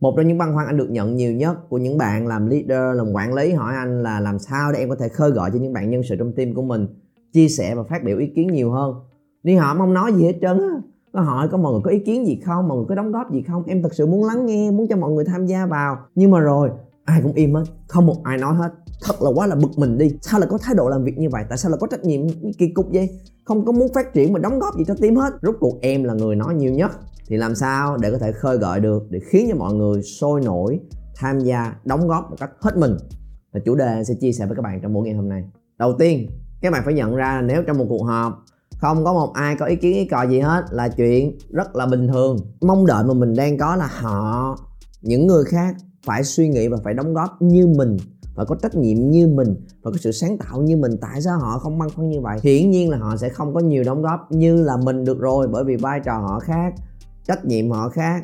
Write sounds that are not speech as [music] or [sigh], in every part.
một trong những băn khoăn anh được nhận nhiều nhất của những bạn làm leader, làm quản lý, hỏi anh là làm sao để em có thể khơi gợi cho những bạn nhân sự trong team của mình, chia sẻ và phát biểu ý kiến nhiều hơn. Đi họ không nói gì hết trơn á. Có hỏi có mọi người có ý kiến gì không, mọi người có đóng góp gì không? Em thật sự muốn lắng nghe, muốn cho mọi người tham gia vào. Nhưng mà rồi, ai cũng im hết, không một ai nói hết. Thật là quá là bực mình đi. Sao lại có thái độ làm việc như vậy? Tại sao lại có trách nhiệm kỳ cục vậy? Không có muốn phát triển mà đóng góp gì cho team hết. Rốt cuộc em là người nói nhiều nhất thì làm sao để có thể khơi gợi được, để khiến cho mọi người sôi nổi, tham gia, đóng góp một cách hết mình? Là chủ đề sẽ chia sẻ với các bạn trong buổi ngày hôm nay. Đầu tiên, các bạn phải nhận ra là nếu trong một cuộc họp không có một ai có ý kiến, ý cò gì hết là chuyện rất là bình thường. Mong đợi mà mình đang có là họ, những người khác phải suy nghĩ và phải đóng góp như mình, và có trách nhiệm như mình, và có sự sáng tạo như mình. Tại sao họ không băn khoăn như vậy? Hiển nhiên là họ sẽ không có nhiều đóng góp như là mình được rồi, bởi vì vai trò họ khác trách nhiệm họ khác,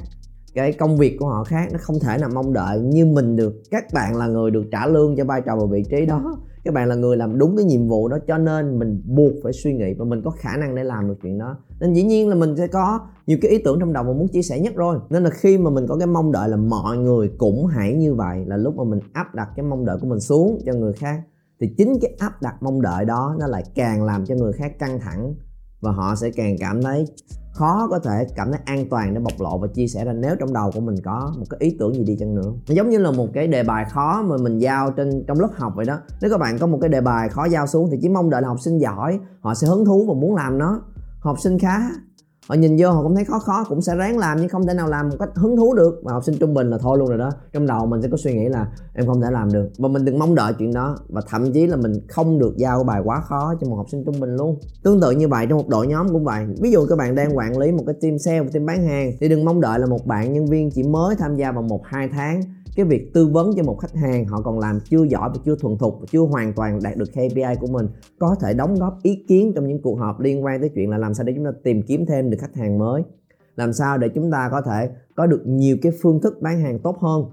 cái công việc của họ khác, nó không thể nào mong đợi như mình được, các bạn là người được trả lương cho vai trò và vị trí đó. Các bạn là người làm đúng cái nhiệm vụ đó cho nên mình buộc phải suy nghĩ và mình có khả năng để làm được chuyện đó. Nên dĩ nhiên là mình sẽ có nhiều cái ý tưởng trong đầu mà muốn chia sẻ nhất rồi. Nên là khi mà mình có cái mong đợi là mọi người cũng hãy như vậy là lúc mà mình áp đặt cái mong đợi của mình xuống cho người khác, thì chính cái áp đặt mong đợi đó nó lại càng làm cho người khác căng thẳng và họ sẽ càng cảm thấy khó có thể cảm thấy an toàn để bộc lộ và chia sẻ ra nếu trong đầu của mình có một cái ý tưởng gì đi chăng nữa. Nó giống như là một cái đề bài khó mà mình giao trên, trong lớp học vậy đó. Nếu các bạn có một cái đề bài khó giao xuống thì chỉ mong đợi là học sinh giỏi, họ sẽ hứng thú và muốn làm nó. Học sinh khá họ nhìn vô họ cũng thấy khó khó, cũng sẽ ráng làm nhưng không thể nào làm một cách hứng thú được. Mà học sinh trung bình là thôi luôn rồi đó. Trong đầu mình sẽ có suy nghĩ là em không thể làm được. Và mình đừng mong đợi chuyện đó. Và thậm chí là mình không được giao bài quá khó cho một học sinh trung bình luôn. Tương tự như vậy trong một đội nhóm cũng vậy. Ví dụ các bạn đang quản lý một cái team sale, một team bán hàng, thì đừng mong đợi là một bạn nhân viên chỉ mới tham gia vào một, hai tháng cái việc tư vấn cho một khách hàng, họ còn làm chưa giỏi và chưa thuần thục và chưa hoàn toàn đạt được KPI của mình, có thể đóng góp ý kiến trong những cuộc họp liên quan tới chuyện là làm sao để chúng ta tìm kiếm thêm được khách hàng mới. Làm sao để chúng ta có thể có được nhiều cái phương thức bán hàng tốt hơn.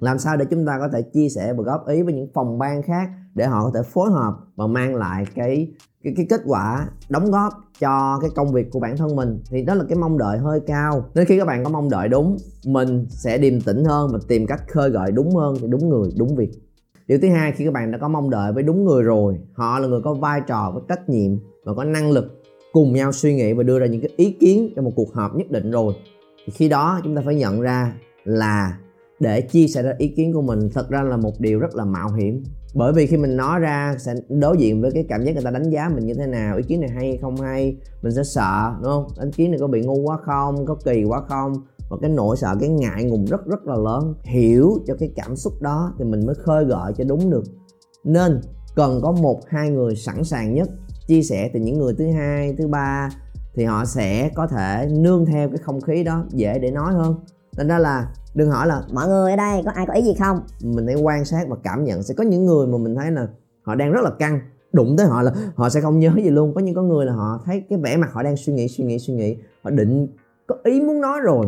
Làm sao để chúng ta có thể chia sẻ và góp ý với những phòng ban khác để họ có thể phối hợp và mang lại cái cái, cái kết quả đóng góp cho cái công việc của bản thân mình thì đó là cái mong đợi hơi cao. Nên khi các bạn có mong đợi đúng mình sẽ điềm tĩnh hơn và tìm cách khơi gợi đúng hơn thì đúng người đúng việc. Điều thứ hai khi các bạn đã có mong đợi với đúng người rồi họ là người có vai trò có trách nhiệm và có năng lực cùng nhau suy nghĩ và đưa ra những cái ý kiến trong một cuộc họp nhất định rồi thì khi đó chúng ta phải nhận ra là để chia sẻ ra ý kiến của mình thật ra là một điều rất là mạo hiểm. Bởi vì khi mình nói ra sẽ đối diện với cái cảm giác người ta đánh giá mình như thế nào, ý kiến này hay không hay, mình sẽ sợ, đúng không? Ý kiến này có bị ngu quá không, có kỳ quá không? Và cái nỗi sợ, cái ngại ngùng rất rất là lớn. Hiểu cho cái cảm xúc đó thì mình mới khơi gợi cho đúng được. Nên cần có một, hai người sẵn sàng nhất, chia sẻ từ những người thứ hai, thứ ba, thì họ sẽ có thể nương theo cái không khí đó dễ để nói hơn thành ra là đừng hỏi là mọi người ở đây có ai có ý gì không? Mình hãy quan sát và cảm nhận sẽ có những người mà mình thấy là họ đang rất là căng. Đụng tới họ là họ sẽ không nhớ gì luôn. Có những có người là họ thấy cái vẻ mặt họ đang suy nghĩ suy nghĩ suy nghĩ. Họ định có ý muốn nói rồi.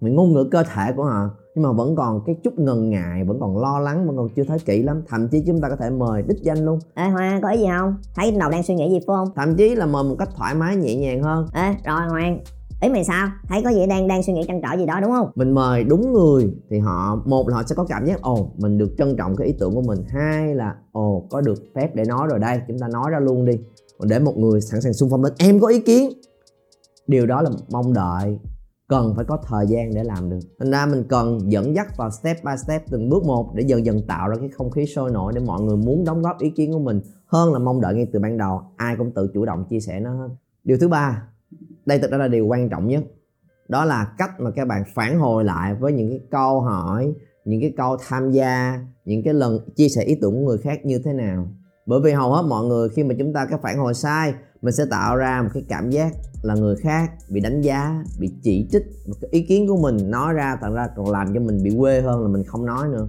Mình ngôn ngữ cơ thể của họ nhưng mà vẫn còn cái chút ngần ngại vẫn còn lo lắng vẫn còn chưa thấy kỹ lắm. Thậm chí chúng ta có thể mời đích danh luôn. Ê hoa có ý gì không? Thấy đầu đang suy nghĩ gì phải không? Thậm chí là mời một cách thoải mái nhẹ nhàng hơn. Ê rồi hoàng ý mày sao? Thấy có gì đang đang suy nghĩ trăn trở gì đó, đúng không? Mình mời đúng người, thì họ, một là họ sẽ có cảm giác, ồ, mình được trân trọng cái ý tưởng của mình. Hai là, ồ, có được phép để nói rồi đây, chúng ta nói ra luôn đi. Còn để một người sẵn sàng xung phong lên, em có ý kiến. Điều đó là mong đợi, cần phải có thời gian để làm được. Thành ra mình cần dẫn dắt vào step by step, từng bước một để dần dần tạo ra cái không khí sôi nổi để mọi người muốn đóng góp ý kiến của mình hơn là mong đợi ngay từ ban đầu. Ai cũng tự chủ động chia sẻ nó hết điều thứ ba đây thực ra là điều quan trọng nhất. Đó là cách mà các bạn phản hồi lại với những cái câu hỏi, những cái câu tham gia, những cái lần chia sẻ ý tưởng của người khác như thế nào. Bởi vì hầu hết mọi người khi mà chúng ta cái phản hồi sai, mình sẽ tạo ra một cái cảm giác là người khác bị đánh giá, bị chỉ trích, một cái ý kiến của mình nói ra thật ra còn làm cho mình bị quê hơn là mình không nói nữa.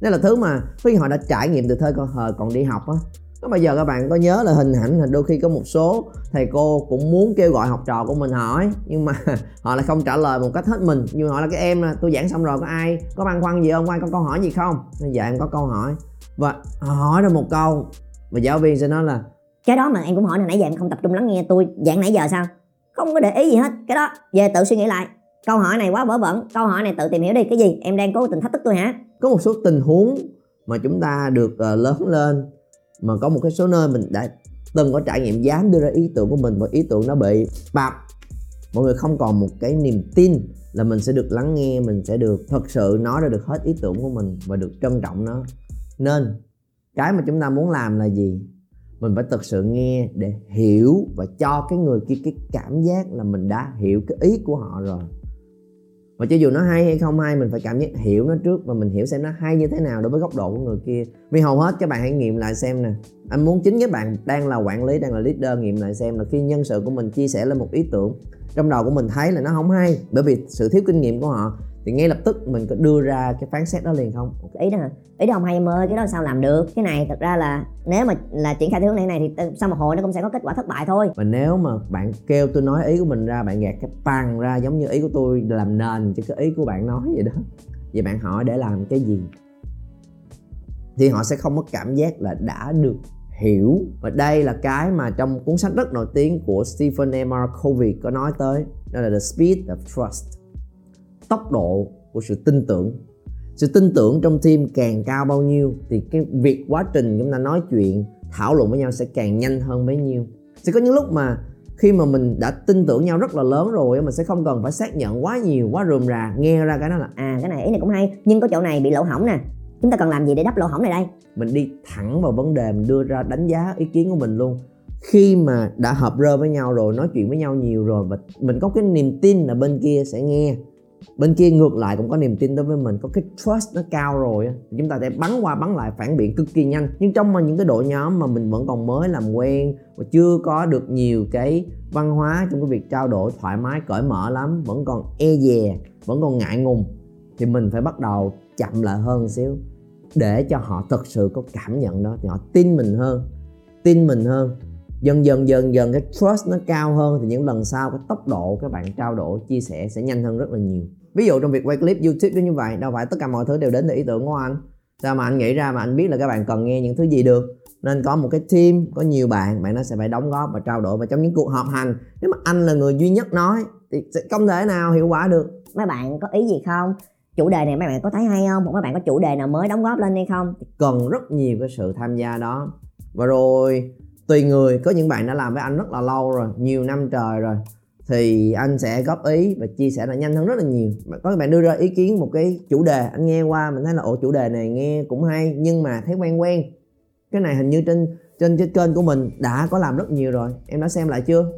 Đây là thứ mà khi họ đã trải nghiệm từ thời còn còn đi học á nó bây giờ các bạn có nhớ là hình ảnh là đôi khi có một số thầy cô cũng muốn kêu gọi học trò của mình hỏi nhưng mà [laughs] họ lại không trả lời một cách hết mình. Nhưng mà họ là cái em là tôi giảng xong rồi có ai có băn khoăn gì không? Ai có câu hỏi gì không? Dạ em có câu hỏi. Và hỏi được một câu. Và giáo viên sẽ nói là cái đó mà em cũng hỏi là nãy giờ em không tập trung lắng nghe tôi giảng nãy giờ sao? Không có để ý gì hết. Cái đó về tự suy nghĩ lại. Câu hỏi này quá vớ vẩn. Câu hỏi này tự tìm hiểu đi. Cái gì? Em đang cố tình thách thức tôi hả? Có một số tình huống mà chúng ta được uh, lớn lên mà có một cái số nơi mình đã từng có trải nghiệm dám đưa ra ý tưởng của mình và ý tưởng nó bị bập. Mọi người không còn một cái niềm tin là mình sẽ được lắng nghe, mình sẽ được thật sự nói ra được hết ý tưởng của mình và được trân trọng nó. Nên, cái mà chúng ta muốn làm là gì? Mình phải thật sự nghe để hiểu và cho cái người kia cái cảm giác là mình đã hiểu cái ý của họ rồi và cho dù nó hay hay không hay, mình phải cảm nhận hiểu nó trước và mình hiểu xem nó hay như thế nào đối với góc độ của người kia. Vì hầu hết các bạn hãy nghiệm lại xem nè. Anh muốn chính các bạn đang là quản lý, đang là leader, nghiệm lại xem là khi nhân sự của mình chia sẻ lên một ý tưởng, trong đầu của mình thấy là nó không hay. Bởi vì sự thiếu kinh nghiệm của họ thì ngay lập tức mình có đưa ra cái phán xét đó liền không? Ý đó hả? Ý đó không hay em ơi cái đó sao làm được? Cái này thật ra là nếu mà là triển khai theo hướng này này thì sau một hồi nó cũng sẽ có kết quả thất bại thôi. Và nếu mà bạn kêu tôi nói ý của mình ra bạn gạt cái bằng ra giống như ý của tôi làm nền cho cái ý của bạn nói vậy đó vậy bạn hỏi để làm cái gì? Thì họ sẽ không có cảm giác là đã được hiểu. Và đây là cái mà trong cuốn sách rất nổi tiếng của Stephen M. R. Covey có nói tới đó là The Speed of Trust tốc độ của sự tin tưởng. Sự tin tưởng trong team càng cao bao nhiêu thì cái việc quá trình chúng ta nói chuyện, thảo luận với nhau sẽ càng nhanh hơn bấy nhiêu. Sẽ có những lúc mà khi mà mình đã tin tưởng nhau rất là lớn rồi mình sẽ không cần phải xác nhận quá nhiều, quá rườm rà, nghe ra cái đó là à cái này ý này cũng hay, nhưng có chỗ này bị lỗ hỏng nè. Chúng ta cần làm gì để đắp lỗ hỏng này đây? Mình đi thẳng vào vấn đề, mình đưa ra đánh giá ý kiến của mình luôn. Khi mà đã hợp rơ với nhau rồi, nói chuyện với nhau nhiều rồi và mình có cái niềm tin là bên kia sẽ nghe bên kia ngược lại cũng có niềm tin đối với mình, có cái trust nó cao rồi chúng ta sẽ bắn qua bắn lại phản biện cực kỳ nhanh. Nhưng trong mà những cái đội nhóm mà mình vẫn còn mới làm quen và chưa có được nhiều cái văn hóa trong cái việc trao đổi thoải mái, cởi mở lắm, vẫn còn e dè, vẫn còn ngại ngùng, thì mình phải bắt đầu chậm lại hơn xíu để cho họ thật sự có cảm nhận đó, thì họ tin mình hơn, tin mình hơn dần dần dần dần cái trust nó cao hơn thì những lần sau cái tốc độ các bạn trao đổi chia sẻ sẽ nhanh hơn rất là nhiều. Ví dụ trong việc quay clip youtube như vậy đâu phải tất cả mọi thứ đều đến từ ý tưởng của anh. Sao mà anh nghĩ ra mà anh biết là các bạn cần nghe những thứ gì được? Nên có một cái team có nhiều bạn bạn nó sẽ phải đóng góp và trao đổi. Và trong những cuộc họp hành nếu mà anh là người duy nhất nói thì sẽ không thể nào hiệu quả được. Mấy bạn có ý gì không? Chủ đề này mấy bạn có thấy hay không? Một mấy bạn có chủ đề nào mới đóng góp lên hay không? Cần rất nhiều cái sự tham gia đó. Và rồi tùy người có những bạn đã làm với anh rất là lâu rồi nhiều năm trời rồi thì anh sẽ góp ý và chia sẻ là nhanh hơn rất là nhiều. Có bạn đưa ra ý kiến một cái chủ đề anh nghe qua mình thấy là ồ chủ đề này nghe cũng hay nhưng mà thấy quen quen. Cái này hình như trên trên trên kênh của mình đã có làm rất nhiều rồi. Em đã xem lại chưa?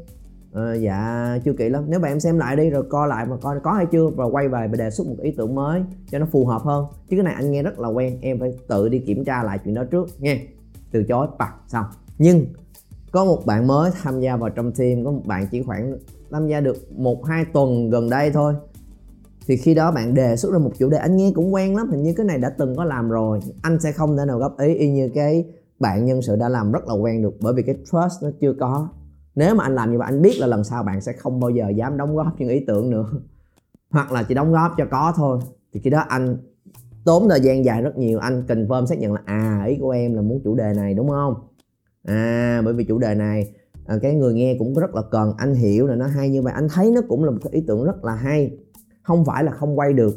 À, dạ chưa kỹ lắm. Nếu bạn em xem lại đi rồi coi lại mà coi có hay chưa và quay về và đề xuất một ý tưởng mới cho nó phù hợp hơn. Chứ cái này anh nghe rất là quen em phải tự đi kiểm tra lại chuyện đó trước nha. Từ chối bạc xong. Nhưng có một bạn mới tham gia vào trong team, có một bạn chỉ khoảng tham gia được một, hai tuần gần đây thôi. Thì khi đó bạn đề xuất ra một chủ đề, anh nghe cũng quen lắm, hình như cái này đã từng có làm rồi, anh sẽ không thể nào góp ý y như cái bạn nhân sự đã làm rất là quen được, bởi vì cái trust nó chưa có. Nếu mà anh làm như vậy, anh biết là lần sau bạn sẽ không bao giờ dám đóng góp những ý tưởng nữa. [laughs] Hoặc là chỉ đóng góp cho có thôi. Thì khi đó anh, tốn thời gian dài rất nhiều, anh confirm xác nhận là à ý của em là muốn chủ đề này, đúng không? À bởi vì chủ đề này à, cái người nghe cũng rất là cần anh hiểu là nó hay như vậy anh thấy nó cũng là một cái ý tưởng rất là hay. Không phải là không quay được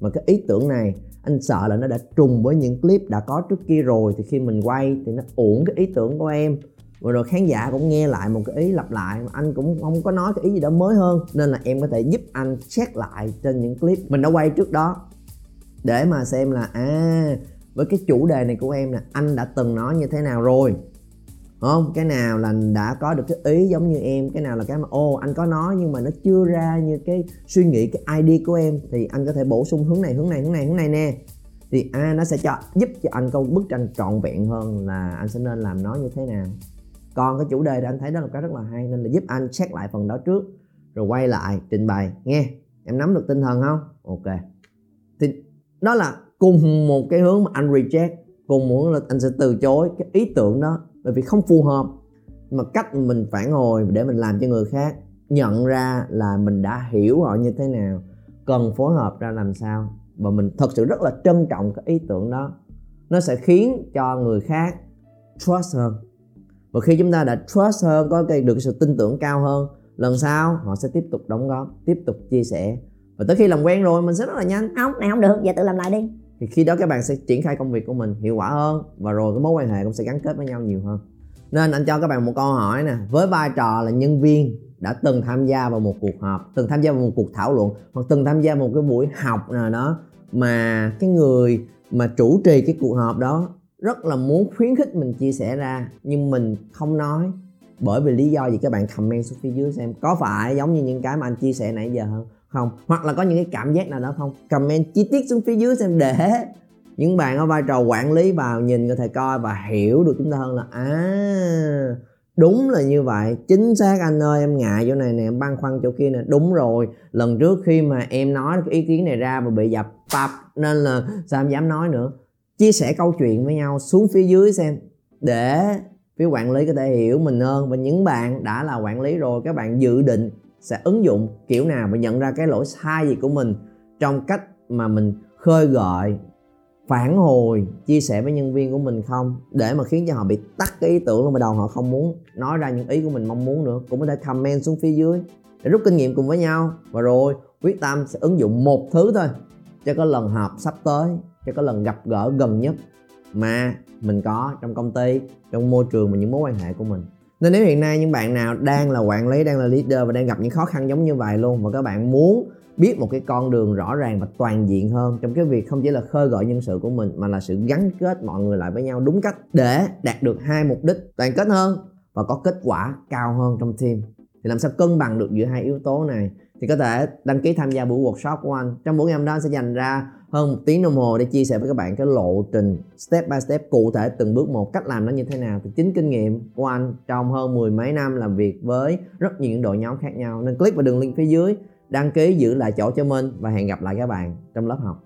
mà cái ý tưởng này anh sợ là nó đã trùng với những clip đã có trước kia rồi thì khi mình quay thì nó uổng cái ý tưởng của em. Và rồi khán giả cũng nghe lại một cái ý lặp lại mà anh cũng không có nói cái ý gì đó mới hơn. Nên là em có thể giúp anh check lại trên những clip mình đã quay trước đó để mà xem là à với cái chủ đề này của em là anh đã từng nói như thế nào rồi không cái nào là đã có được cái ý giống như em cái nào là cái mà ô anh có nói nhưng mà nó chưa ra như cái suy nghĩ cái id của em thì anh có thể bổ sung hướng này hướng này hướng này hướng này nè. Thì a à, nó sẽ cho giúp cho anh có bức tranh trọn vẹn hơn là anh sẽ nên làm nó như thế nào. Còn cái chủ đề thì anh thấy đó là cái rất là hay nên là giúp anh check lại phần đó trước rồi quay lại trình bày nghe. Em nắm được tinh thần không? Ok. Thì đó là cùng một cái hướng mà anh reject cùng muốn là anh sẽ từ chối cái ý tưởng đó bởi vì không phù hợp. Mà cách mình phản hồi để mình làm cho người khác nhận ra là mình đã hiểu họ như thế nào, cần phối hợp ra làm sao. Và mình thật sự rất là trân trọng cái ý tưởng đó. Nó sẽ khiến cho người khác trust hơn. Và khi chúng ta đã trust hơn, có cái được sự tin tưởng cao hơn, lần sau họ sẽ tiếp tục đóng góp, tiếp tục chia sẻ. Và tới khi làm quen rồi, mình sẽ rất là nhanh. Không này không được. Giờ tự làm lại đi thì khi đó các bạn sẽ triển khai công việc của mình hiệu quả hơn và rồi cái mối quan hệ cũng sẽ gắn kết với nhau nhiều hơn. Nên anh cho các bạn một câu hỏi nè, với vai trò là nhân viên đã từng tham gia vào một cuộc họp, từng tham gia vào một cuộc thảo luận hoặc từng tham gia vào một cái buổi học nào đó mà cái người mà chủ trì cái cuộc họp đó rất là muốn khuyến khích mình chia sẻ ra nhưng mình không nói bởi vì lý do gì? Các bạn comment xuống phía dưới xem có phải giống như những cái mà anh chia sẻ nãy giờ không? Không, hoặc là có những cái cảm giác nào đó không? Comment chi tiết xuống phía dưới xem để những bạn ở vai trò quản lý vào nhìn có thể coi và hiểu được chúng ta hơn là à đúng là như vậy. Chính xác anh ơi, em ngại chỗ này nè, em băn khoăn chỗ kia nè. Đúng rồi, lần trước khi mà em nói cái ý kiến này ra và bị dập tập nên là sao em dám nói nữa? Chia sẻ câu chuyện với nhau xuống phía dưới xem để phía quản lý có thể hiểu mình hơn. Và những bạn đã là quản lý rồi, các bạn dự định sẽ ứng dụng kiểu nào và nhận ra cái lỗi sai gì của mình trong cách mà mình khơi gợi, phản hồi, chia sẻ với nhân viên của mình không? Để mà khiến cho họ bị tắt cái ý tưởng luôn mà đầu họ không muốn nói ra những ý của mình mong muốn nữa. Cũng có thể comment xuống phía dưới để rút kinh nghiệm cùng với nhau. Và rồi, quyết tâm sẽ ứng dụng một thứ thôi, cho có lần họp sắp tới, cho có lần gặp gỡ gần nhất mà mình có trong công ty, trong môi trường và những mối quan hệ của mình nên nếu hiện nay những bạn nào đang là quản lý, đang là leader và đang gặp những khó khăn giống như vậy luôn, và các bạn muốn biết một cái con đường rõ ràng và toàn diện hơn trong cái việc không chỉ là khơi gợi nhân sự của mình, mà là sự gắn kết mọi người lại với nhau đúng cách để đạt được hai mục đích đoàn kết hơn và có kết quả cao hơn trong team thì làm sao cân bằng được giữa hai yếu tố này? Thì có thể đăng ký tham gia buổi workshop của anh. Trong buổi ngày hôm đó anh sẽ dành ra hơn một tiếng đồng hồ để chia sẻ với các bạn cái lộ trình step by step cụ thể từng bước một, cách làm nó như thế nào. Thì chính kinh nghiệm của anh trong hơn mười mấy năm làm việc với rất nhiều những đội nhóm khác nhau. Nên click vào đường link phía dưới, đăng ký giữ lại chỗ cho mình và hẹn gặp lại các bạn trong lớp học.